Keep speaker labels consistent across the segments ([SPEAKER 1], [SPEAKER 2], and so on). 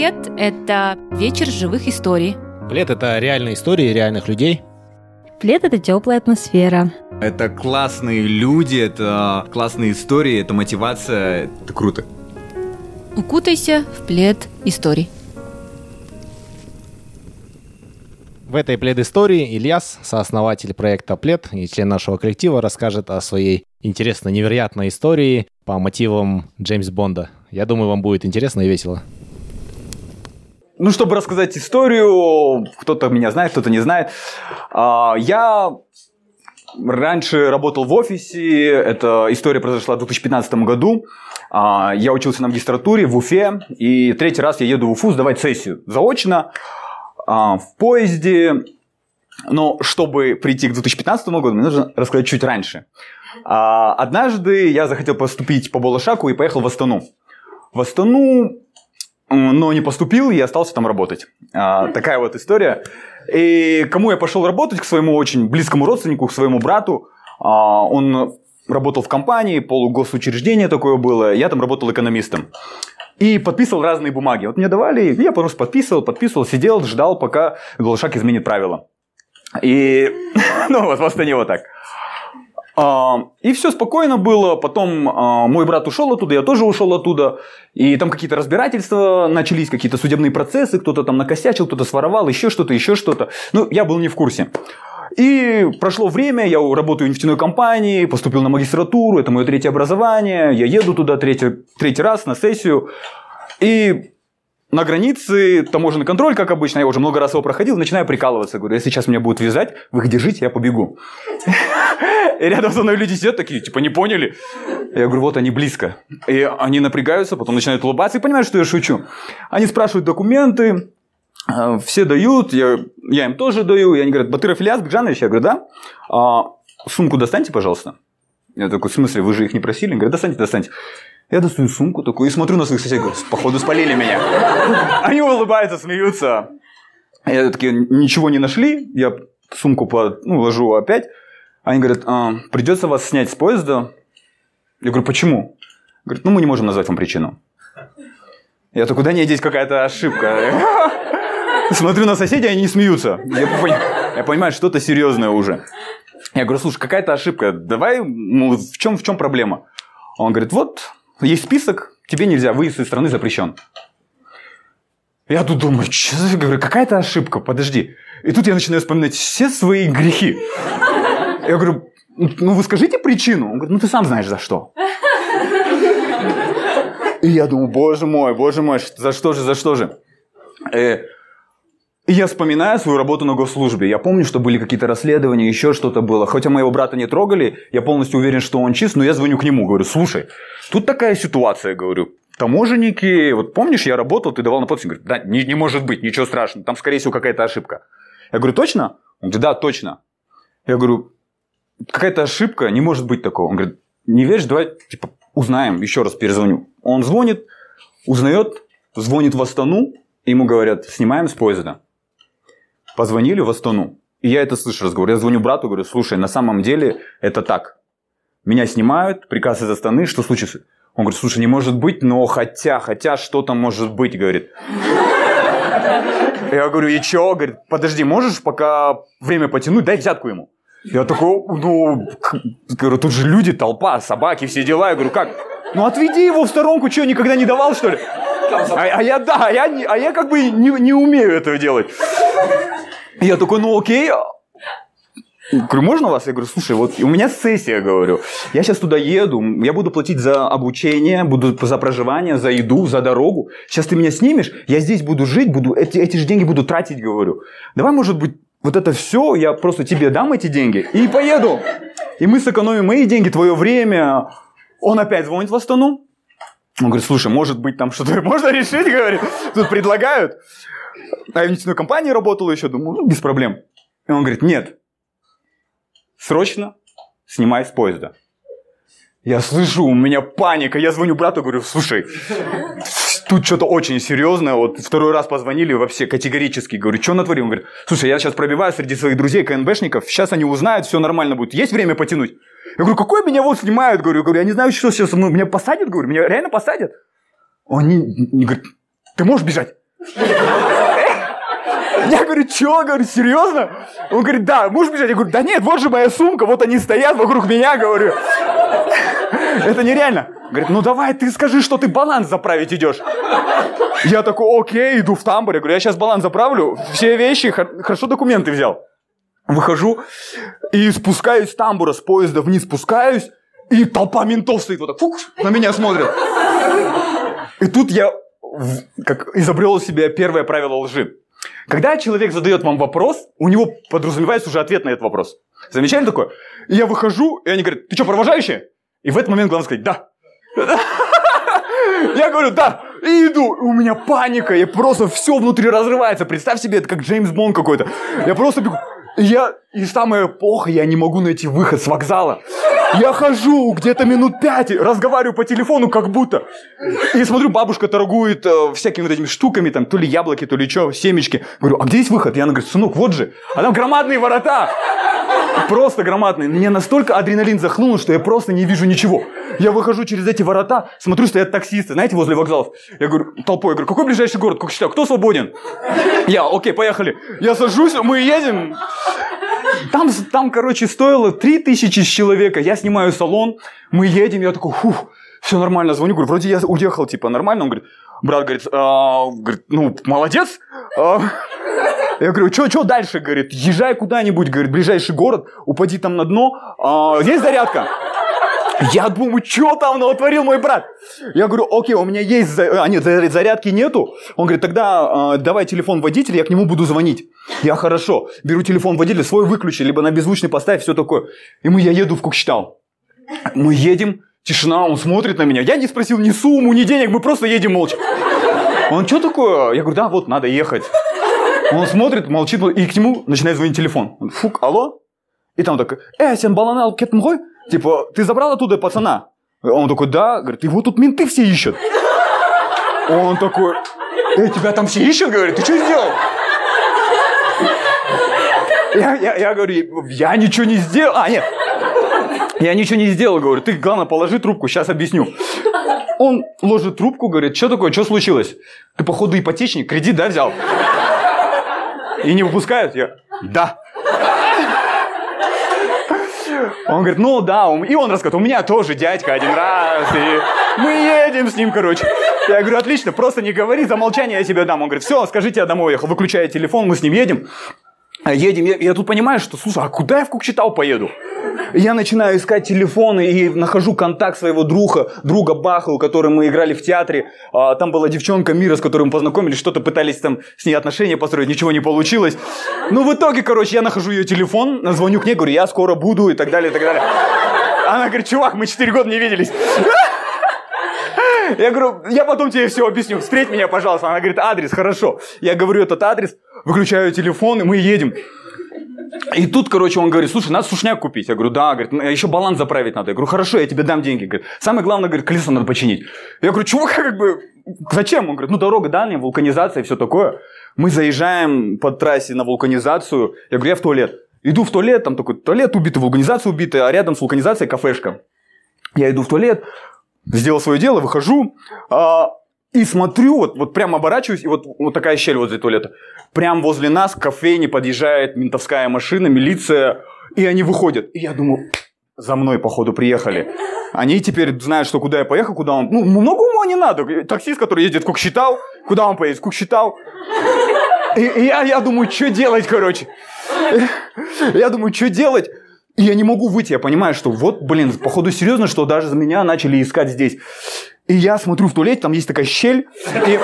[SPEAKER 1] Плед – это вечер живых историй.
[SPEAKER 2] Плед – это реальные истории реальных людей.
[SPEAKER 3] Плед – это теплая атмосфера.
[SPEAKER 4] Это классные люди, это классные истории, это мотивация, это круто.
[SPEAKER 1] Укутайся в плед историй.
[SPEAKER 2] В этой плед-истории Ильяс, сооснователь проекта «Плед» и член нашего коллектива, расскажет о своей интересной, невероятной истории по мотивам Джеймс Бонда. Я думаю, вам будет интересно и весело.
[SPEAKER 5] Ну, чтобы рассказать историю, кто-то меня знает, кто-то не знает. А, я раньше работал в офисе, эта история произошла в 2015 году. А, я учился на магистратуре в Уфе, и третий раз я еду в Уфу сдавать сессию заочно а, в поезде. Но чтобы прийти к 2015 году, мне нужно рассказать чуть раньше. Однажды я захотел поступить по Болошаку и поехал в Астану. В Астану, но не поступил и остался там работать. А, такая вот история. И кому я пошел работать? К своему очень близкому родственнику, к своему брату. А, он работал в компании, полугосучреждение такое было. Я там работал экономистом и подписывал разные бумаги. Вот мне давали, я просто подписывал, подписывал, сидел, ждал, пока Голошак изменит правила. И, ну вот, просто не вот так. А, и все спокойно было. Потом а, мой брат ушел оттуда, я тоже ушел оттуда. И там какие-то разбирательства начались, какие-то судебные процессы. Кто-то там накосячил, кто-то своровал, еще что-то, еще что-то. Ну, я был не в курсе. И прошло время, я работаю в нефтяной компании, поступил на магистратуру, это мое третье образование, я еду туда третий, третий раз на сессию. И на границе таможенный контроль, как обычно, я уже много раз его проходил, начинаю прикалываться. Говорю, если сейчас меня будут вязать, вы их держите, я побегу. И рядом со мной люди сидят такие, типа, не поняли. Я говорю, вот они близко. И они напрягаются, потом начинают улыбаться и понимают, что я шучу. Они спрашивают документы, Э, все дают, я, я им тоже даю. И они говорят, Батыров Ильяс Гджанович? Я говорю, да. А, сумку достаньте, пожалуйста. Я такой, в смысле, вы же их не просили? Они говорят, достаньте, достаньте. Я достаю сумку такой и смотрю на своих соседей, говорю, походу спалили меня. Они улыбаются, смеются. Я такие, ничего не нашли, я сумку под, ну, ложу опять. Они говорят, а, придется вас снять с поезда. Я говорю, почему? Говорят, ну мы не можем назвать вам причину. Я такой, да нет, здесь какая-то ошибка. Смотрю на соседей, они не смеются. Я, понимаю, я понимаю, что-то серьезное уже. Я говорю, слушай, какая-то ошибка. Давай, ну, в чем, в чем проблема? Он говорит, вот, есть список, тебе нельзя, выезд из страны запрещен. Я тут думаю, что я говорю, какая-то ошибка, подожди. И тут я начинаю вспоминать все свои грехи. Я говорю, ну вы скажите причину. Он говорит, ну ты сам знаешь за что. И я думаю, боже мой, боже мой, за что же, за что же. Э, я вспоминаю свою работу на госслужбе. Я помню, что были какие-то расследования, еще что-то было. Хотя моего брата не трогали, я полностью уверен, что он чист, но я звоню к нему, говорю, слушай, тут такая ситуация, говорю, таможенники, вот помнишь, я работал, ты давал на подпись, говорит, да, не, не может быть, ничего страшного, там, скорее всего, какая-то ошибка. Я говорю, точно? Он говорит, да, точно. Я говорю, какая-то ошибка, не может быть такого. Он говорит, не веришь, давай, типа, узнаем, еще раз перезвоню. Он звонит, узнает, звонит в Астану, ему говорят, снимаем с поезда. Позвонили в Астану. И я это слышу разговор. Я звоню брату, говорю, слушай, на самом деле это так. Меня снимают, приказ из Астаны, что случилось? Он говорит, слушай, не может быть, но хотя, хотя что-то может быть, говорит. Я говорю, и чё? Говорит, подожди, можешь пока время потянуть, дай взятку ему. Я такой, ну, говорю, тут же люди, толпа, собаки, все дела. Я говорю, как? Ну, отведи его в сторонку, что, никогда не давал, что ли? А, а я, да, а я, а я как бы не, не умею этого делать. Я такой, ну окей, Говорю, можно вас? Я говорю, слушай, вот у меня сессия, говорю. Я сейчас туда еду, я буду платить за обучение, буду за проживание, за еду, за дорогу. Сейчас ты меня снимешь, я здесь буду жить, буду эти, эти же деньги буду тратить, говорю. Давай, может быть, вот это все, я просто тебе дам эти деньги и поеду. И мы сэкономим мои деньги, твое время. Он опять звонит в Астану. Он говорит, слушай, может быть, там что-то можно решить, говорит. Тут предлагают. А я в нефтяной компании работал еще, думаю, ну, без проблем. И он говорит, нет, срочно снимай с поезда. Я слышу, у меня паника. Я звоню брату, говорю, слушай, тут что-то очень серьезное. Вот второй раз позвонили, вообще категорически. Говорю, что натворил? Он говорит, слушай, я сейчас пробиваю среди своих друзей КНБшников. Сейчас они узнают, все нормально будет. Есть время потянуть? Я говорю, какой меня вот снимают? Говорю, говорю, я не знаю, что сейчас со мной. Меня посадят, говорю, меня реально посадят? Он не, не говорит, ты можешь бежать? Я говорю, что? Говорю, серьезно? Он говорит, да, можешь бежать? Я говорю, да нет, вот же моя сумка, вот они стоят вокруг меня, говорю. Это нереально. Говорит, ну давай ты скажи, что ты баланс заправить идешь. Я такой, окей, иду в тамбур. Я говорю, я сейчас баланс заправлю, все вещи, хорошо документы взял. Выхожу и спускаюсь с тамбура, с поезда вниз спускаюсь, и толпа ментов стоит вот так, фук, на меня смотрят. И тут я как изобрел себе первое правило лжи. Когда человек задает вам вопрос, у него подразумевается уже ответ на этот вопрос. Замечали такое? И я выхожу, и они говорят, ты что, провожающий? И в этот момент главное сказать, да. Я говорю, да, и иду. У меня паника, я просто все внутри разрывается. Представь себе, это как Джеймс Бонд какой-то. Я просто бегу. Я, и самое плохо, я не могу найти выход с вокзала. Я хожу где-то минут пять, разговариваю по телефону как будто. И смотрю, бабушка торгует э, всякими вот этими штуками, там, то ли яблоки, то ли что, семечки. Говорю, а где есть выход? И она говорит, сынок, вот же. А там громадные ворота. Просто громадные. Мне настолько адреналин захлынул, что я просто не вижу ничего. Я выхожу через эти ворота, смотрю, стоят таксисты, знаете, возле вокзалов. Я говорю, толпой, я говорю, какой ближайший город? Как считаю, кто свободен? Я, окей, поехали. Я сажусь, мы едем. Там, там, короче, стоило 3000 с человека. Я снимаю салон, мы едем, я такой, фух, все нормально, звоню, говорю, вроде я уехал, типа, нормально. Он говорит, брат говорит, а, говорит ну, молодец. А, я говорю, что, что дальше? Говорит, езжай куда-нибудь, говорит, ближайший город, упади там на дно. А, есть зарядка? Я думаю, что там натворил мой брат? Я говорю, окей, у меня есть... А, нет, зарядки нету. Он говорит, тогда э, давай телефон водителя, я к нему буду звонить. Я хорошо. Беру телефон водителя, свой выключи, либо на беззвучный поставь, все такое. И мы, я еду в Кукчтау. Мы едем, тишина, он смотрит на меня. Я не спросил ни сумму, ни денег, мы просто едем молча. Он, что такое? Я говорю, да, вот, надо ехать. Он смотрит, молчит, и к нему начинает звонить телефон. Он, Фук, алло? И там такой, э, сен баланал кетмгой? Типа, ты забрал оттуда пацана? Он такой, да. Говорит, его тут менты все ищут. Он такой, э, тебя там все ищут? Говорит, ты что сделал? Я, я, я говорю, я ничего не сделал. А, нет. Я ничего не сделал, говорю. Ты, главное, положи трубку, сейчас объясню. Он ложит трубку, говорит, что такое, что случилось? Ты, походу, ипотечник, кредит, да, взял? И не выпускают? Я, да. Он говорит, ну да, и он рассказывает, у меня тоже дядька один раз, и мы едем с ним, короче. Я говорю, отлично, просто не говори, за молчание я тебе дам. Он говорит, все, скажите, я домой уехал, выключаю телефон, мы с ним едем. Едем, я, я тут понимаю, что, слушай, а куда я в Кукчетау поеду? Я начинаю искать телефоны и нахожу контакт своего друга, друга Баха, у которого мы играли в театре. А, там была девчонка Мира, с которой мы познакомились, что-то пытались там с ней отношения построить, ничего не получилось. Ну, в итоге, короче, я нахожу ее телефон, звоню к ней, говорю, я скоро буду и так далее, и так далее. Она говорит, чувак, мы 4 года не виделись. Я говорю, я потом тебе все объясню, встреть меня, пожалуйста. Она говорит, адрес, хорошо. Я говорю этот адрес, выключаю телефон, и мы едем. И тут, короче, он говорит, слушай, надо сушняк купить. Я говорю, да, говорит, еще баланс заправить надо. Я говорю, хорошо, я тебе дам деньги. Говорит, самое главное, говорит, колесо надо починить. Я говорю, чувак, как бы, зачем? Он говорит, ну, дорога дальняя, вулканизация и все такое. Мы заезжаем по трассе на вулканизацию. Я говорю, я в туалет. Иду в туалет, там такой туалет убитый, вулканизация убитая, а рядом с вулканизацией кафешка. Я иду в туалет, сделал свое дело, выхожу, а, и смотрю, вот, вот прям оборачиваюсь, и вот, вот такая щель возле туалета. Прям возле нас к кофейне подъезжает ментовская машина, милиция, и они выходят. И я думаю, за мной, походу, приехали. Они теперь знают, что куда я поехал, куда он... Ну, много ума не надо. Таксист, который едет в Куксчитал, куда он поедет? В Куксчитал. И, и я, я думаю, что делать, короче. Я думаю, что делать? И я не могу выйти, я понимаю, что вот, блин, походу серьезно, что даже за меня начали искать здесь. И я смотрю в туалете, там есть такая щель, и...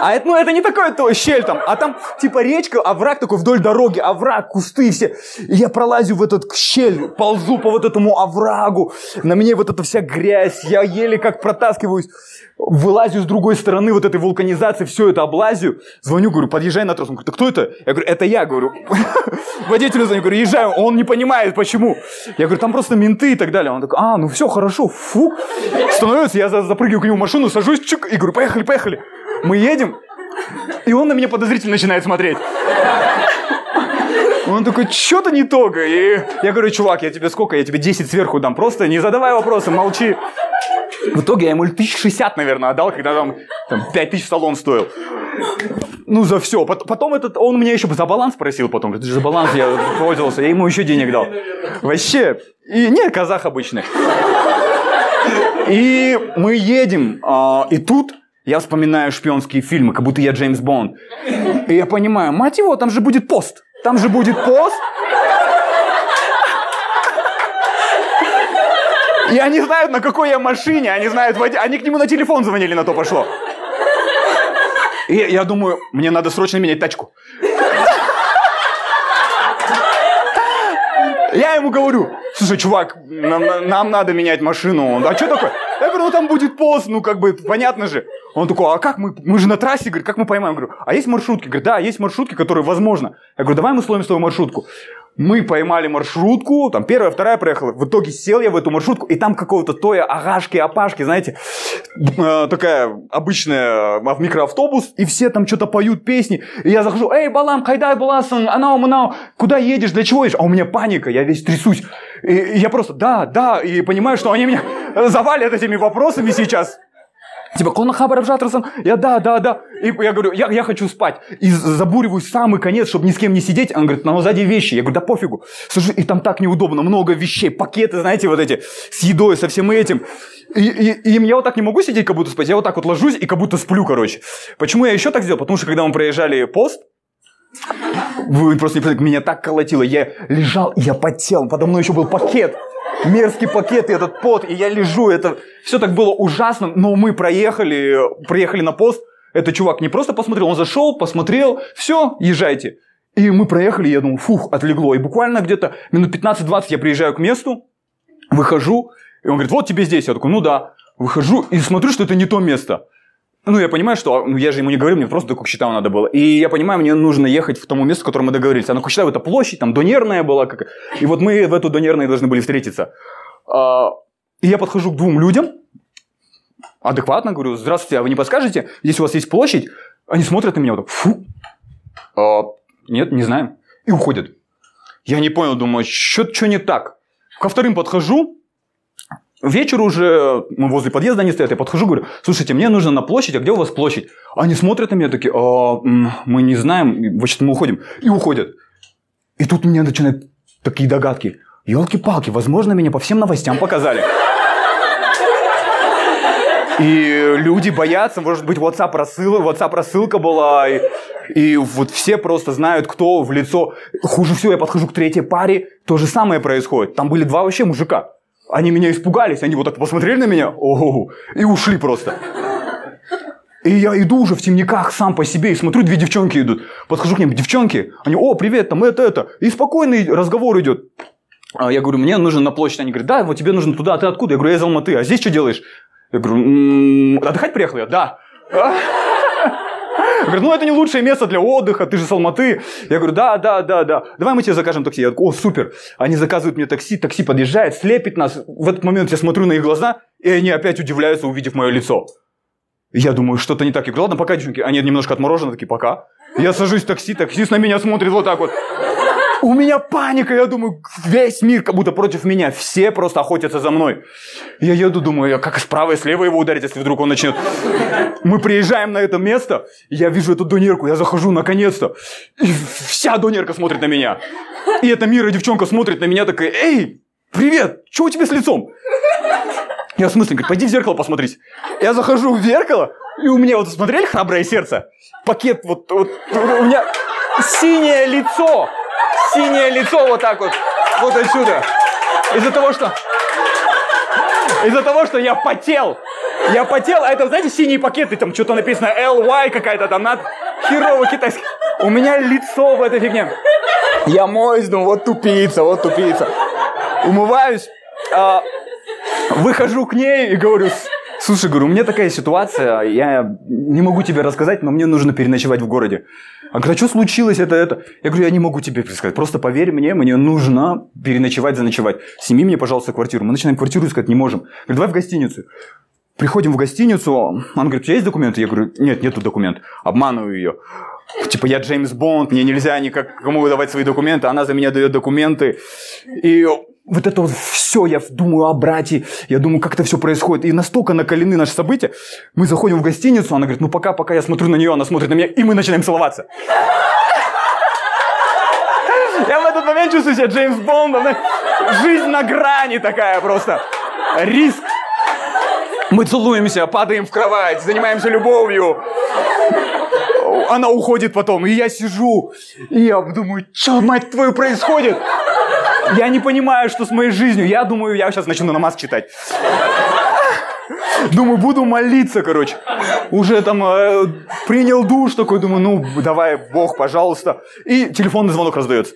[SPEAKER 5] А это, ну, это не такое то щель там, а там типа речка, овраг такой вдоль дороги, овраг, кусты все. И я пролазю в этот щель, ползу по вот этому оврагу, на мне вот эта вся грязь, я еле как протаскиваюсь, вылазю с другой стороны вот этой вулканизации, все это облазю, звоню, говорю, подъезжай на трасс. Он говорит, а кто это? Я говорю, это я, говорю. Водителю звоню, говорю, езжаю, он не понимает, почему. Я говорю, там просто менты и так далее. Он такой, а, ну все, хорошо, фу. Становится, я запрыгиваю к нему в машину, сажусь, чик, и говорю, поехали, поехали. Мы едем, и он на меня подозрительно начинает смотреть. Он такой, что-то не то. И я говорю, чувак, я тебе сколько? Я тебе 10 сверху дам. Просто не задавай вопросы, молчи. В итоге я ему тысяч шестьдесят, наверное, отдал, когда там Там 5 тысяч салон стоил. Ну, за все. Потом этот, он меня еще за баланс просил потом. Говорит, за баланс я пользовался, я ему еще денег дал. Вообще. И нет, казах обычный. И мы едем, а, и тут я вспоминаю шпионские фильмы, как будто я Джеймс Бонд. И я понимаю, мать его, там же будет пост. Там же будет пост. И они знают, на какой я машине, они знают, они к нему на телефон звонили, на то пошло. И я думаю, мне надо срочно менять тачку. Я ему говорю, слушай, чувак, нам, нам надо менять машину. Он, а что такое? Я говорю, ну там будет пост, ну как бы, понятно же. Он такой, а как мы, мы же на трассе, говорит, как мы поймаем? Я говорю, а есть маршрутки? Говорит, да, есть маршрутки, которые возможно. Я говорю, давай мы словим свою маршрутку. Мы поймали маршрутку, там первая, вторая проехала. В итоге сел я в эту маршрутку, и там какого-то тоя агашки, апашки, знаете, э, такая обычная э, микроавтобус, и все там что-то поют песни. И я захожу, эй, Балам, хайдай, Баласан, анау, манау, куда едешь, для чего едешь? А у меня паника, я весь трясусь. И я просто, да, да, и понимаю, что они меня завалят этими вопросами сейчас. Типа, Кона Хабаров Жатрасон, я да, да, да. И я говорю, я, я хочу спать. И забуриваю самый конец, чтобы ни с кем не сидеть. Он говорит, ну сзади вещи. Я говорю, да пофигу. Слушай, и там так неудобно, много вещей, пакеты, знаете, вот эти, с едой, со всем этим. И, и, и я вот так не могу сидеть, как будто спать. Я вот так вот ложусь и как будто сплю, короче. Почему я еще так сделал? Потому что когда мы проезжали пост, вы просто не представляете, меня так колотило. Я лежал, я потел. Подо мной еще был пакет мерзкий пакет и этот пот, и я лежу, это все так было ужасно, но мы проехали, приехали на пост, этот чувак не просто посмотрел, он зашел, посмотрел, все, езжайте. И мы проехали, я думаю, фух, отлегло. И буквально где-то минут 15-20 я приезжаю к месту, выхожу, и он говорит, вот тебе здесь. Я такой, ну да. Выхожу и смотрю, что это не то место. Ну, я понимаю, что ну, я же ему не говорил, мне просто до Кукчетау надо было. И я понимаю, мне нужно ехать в тому месту, в котором мы договорились. А на Кукчетау это площадь, там Донерная была. Как... И вот мы в эту Донерную должны были встретиться. А, и я подхожу к двум людям, адекватно говорю, здравствуйте, а вы не подскажете, здесь у вас есть площадь? Они смотрят на меня вот так, фу, а, нет, не знаем. И уходят. Я не понял, думаю, что не так. Ко вторым подхожу, Вечер уже, мы возле подъезда они стоят, я подхожу, говорю, слушайте, мне нужно на площадь, а где у вас площадь? Они смотрят на меня такие, а, мы не знаем, вообще мы уходим. И уходят. И тут у меня начинают такие догадки. Елки-палки, возможно, меня по всем новостям показали. И люди боятся, может быть, WhatsApp, рассыл, WhatsApp рассылка была, и, и вот все просто знают, кто в лицо. Хуже всего, я подхожу к третьей паре, то же самое происходит. Там были два вообще мужика. Они меня испугались, они вот так посмотрели на меня, ого, и ушли просто. И я иду уже в темниках сам по себе и смотрю, две девчонки идут. Подхожу к ним, девчонки, они, о, привет, там это, это. И спокойный разговор идет. А я говорю, мне нужно на площадь. Они говорят, да, вот тебе нужно туда, а ты откуда? Я говорю, я из Алматы, а здесь что делаешь? Я говорю, отдыхать приехал я? Да. Говорит, ну это не лучшее место для отдыха, ты же с Алматы. Я говорю, да, да, да, да. Давай мы тебе закажем такси. Я такой, о, супер. Они заказывают мне такси, такси подъезжает, слепит нас. В этот момент я смотрю на их глаза, и они опять удивляются, увидев мое лицо. Я думаю, что-то не так. Я говорю, ладно, пока, девчонки. Они немножко отморожены, такие, пока. Я сажусь в такси, таксист на меня смотрит вот так вот. У меня паника, я думаю, весь мир как будто против меня. Все просто охотятся за мной. Я еду, думаю, как справа и слева его ударить, если вдруг он начнет. Мы приезжаем на это место, я вижу эту донерку, я захожу наконец-то. И вся донерка смотрит на меня. И эта Мира девчонка смотрит на меня такая, эй, привет, что у тебя с лицом? Я в смысле, говорит, пойди в зеркало посмотрись. Я захожу в зеркало, и у меня вот, смотрели «Храброе сердце»? Пакет вот, вот у меня синее лицо синее лицо вот так вот, вот отсюда. Из-за того, что... Из-за того, что я потел. Я потел, а это, знаете, синие пакеты, там что-то написано LY какая-то там, над херово китайский. У меня лицо в этой фигне. Я моюсь, думаю, вот тупица, вот тупица. Умываюсь, а, выхожу к ней и говорю, слушай, говорю, у меня такая ситуация, я не могу тебе рассказать, но мне нужно переночевать в городе. А говорит, а что случилось это, это? Я говорю, я не могу тебе сказать, просто поверь мне, мне нужно переночевать, заночевать. Сними мне, пожалуйста, квартиру. Мы начинаем квартиру искать, не можем. Говорит, давай в гостиницу. Приходим в гостиницу, он говорит, у тебя есть документы? Я говорю, нет, нету документов. Обманываю ее. Типа, я Джеймс Бонд, мне нельзя никак кому выдавать свои документы. Она за меня дает документы. И вот это вот все, я думаю о брате, я думаю, как это все происходит. И настолько накалены наши события. Мы заходим в гостиницу, она говорит, ну пока, пока я смотрю на нее, она смотрит на меня, и мы начинаем целоваться. Я в этот момент чувствую себя Джеймс Бондом. Жизнь на грани такая просто. Риск. Мы целуемся, падаем в кровать, занимаемся любовью. Она уходит потом, и я сижу, и я думаю, что, мать твою, происходит? Я не понимаю, что с моей жизнью. Я думаю, я сейчас начну намаз читать. Думаю, буду молиться, короче. Уже там э, принял душ такой, думаю, ну, давай, Бог, пожалуйста. И телефонный звонок раздается.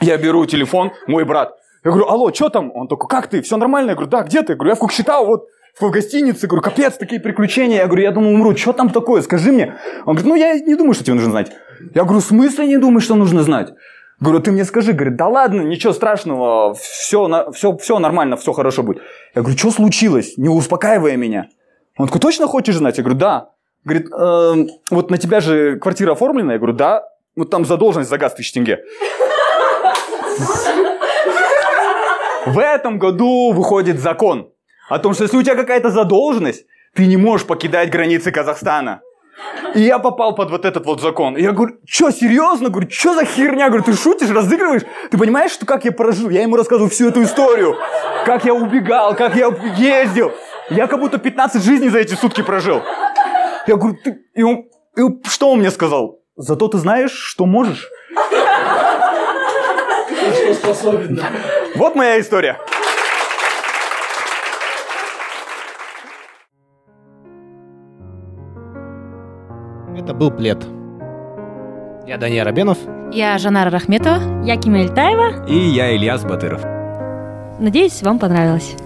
[SPEAKER 5] Я беру телефон, мой брат. Я говорю, алло, что там? Он такой, как ты? Все нормально? Я говорю, да, где ты? Я говорю, я в Кукшетау, вот в гостинице. Я говорю, капец, такие приключения. Я говорю, я думаю, умру. Что там такое? Скажи мне. Он говорит, ну, я не думаю, что тебе нужно знать. Я говорю, в смысле не думаешь, что нужно знать? Говорю, ты мне скажи, говорит, да ладно, ничего страшного, все, все, все нормально, все хорошо будет. Я говорю, что случилось? Не успокаивай меня. Он такой, точно хочешь знать? Я говорю, да. Говорит, «Эм, вот на тебя же квартира оформлена? Я говорю, да. Вот там задолженность за газ тысяч тенге. В этом году выходит закон о том, что если у тебя какая-то задолженность, ты не можешь покидать границы Казахстана. И я попал под вот этот вот закон. И я говорю, что, серьезно? Говорю, что за херня? Говорю, ты шутишь, разыгрываешь? Ты понимаешь, что как я прожил? Я ему рассказываю всю эту историю. Как я убегал, как я ездил. Я как будто 15 жизней за эти сутки прожил. Я говорю, ты... И он... и что он мне сказал? Зато ты знаешь, что можешь. Вот моя история.
[SPEAKER 2] Это был плед. Я Даниил Рабенов.
[SPEAKER 1] Я Жанара Рахметова.
[SPEAKER 3] Я Кима Ильтаева.
[SPEAKER 4] И я Ильяс Батыров.
[SPEAKER 3] Надеюсь, вам понравилось.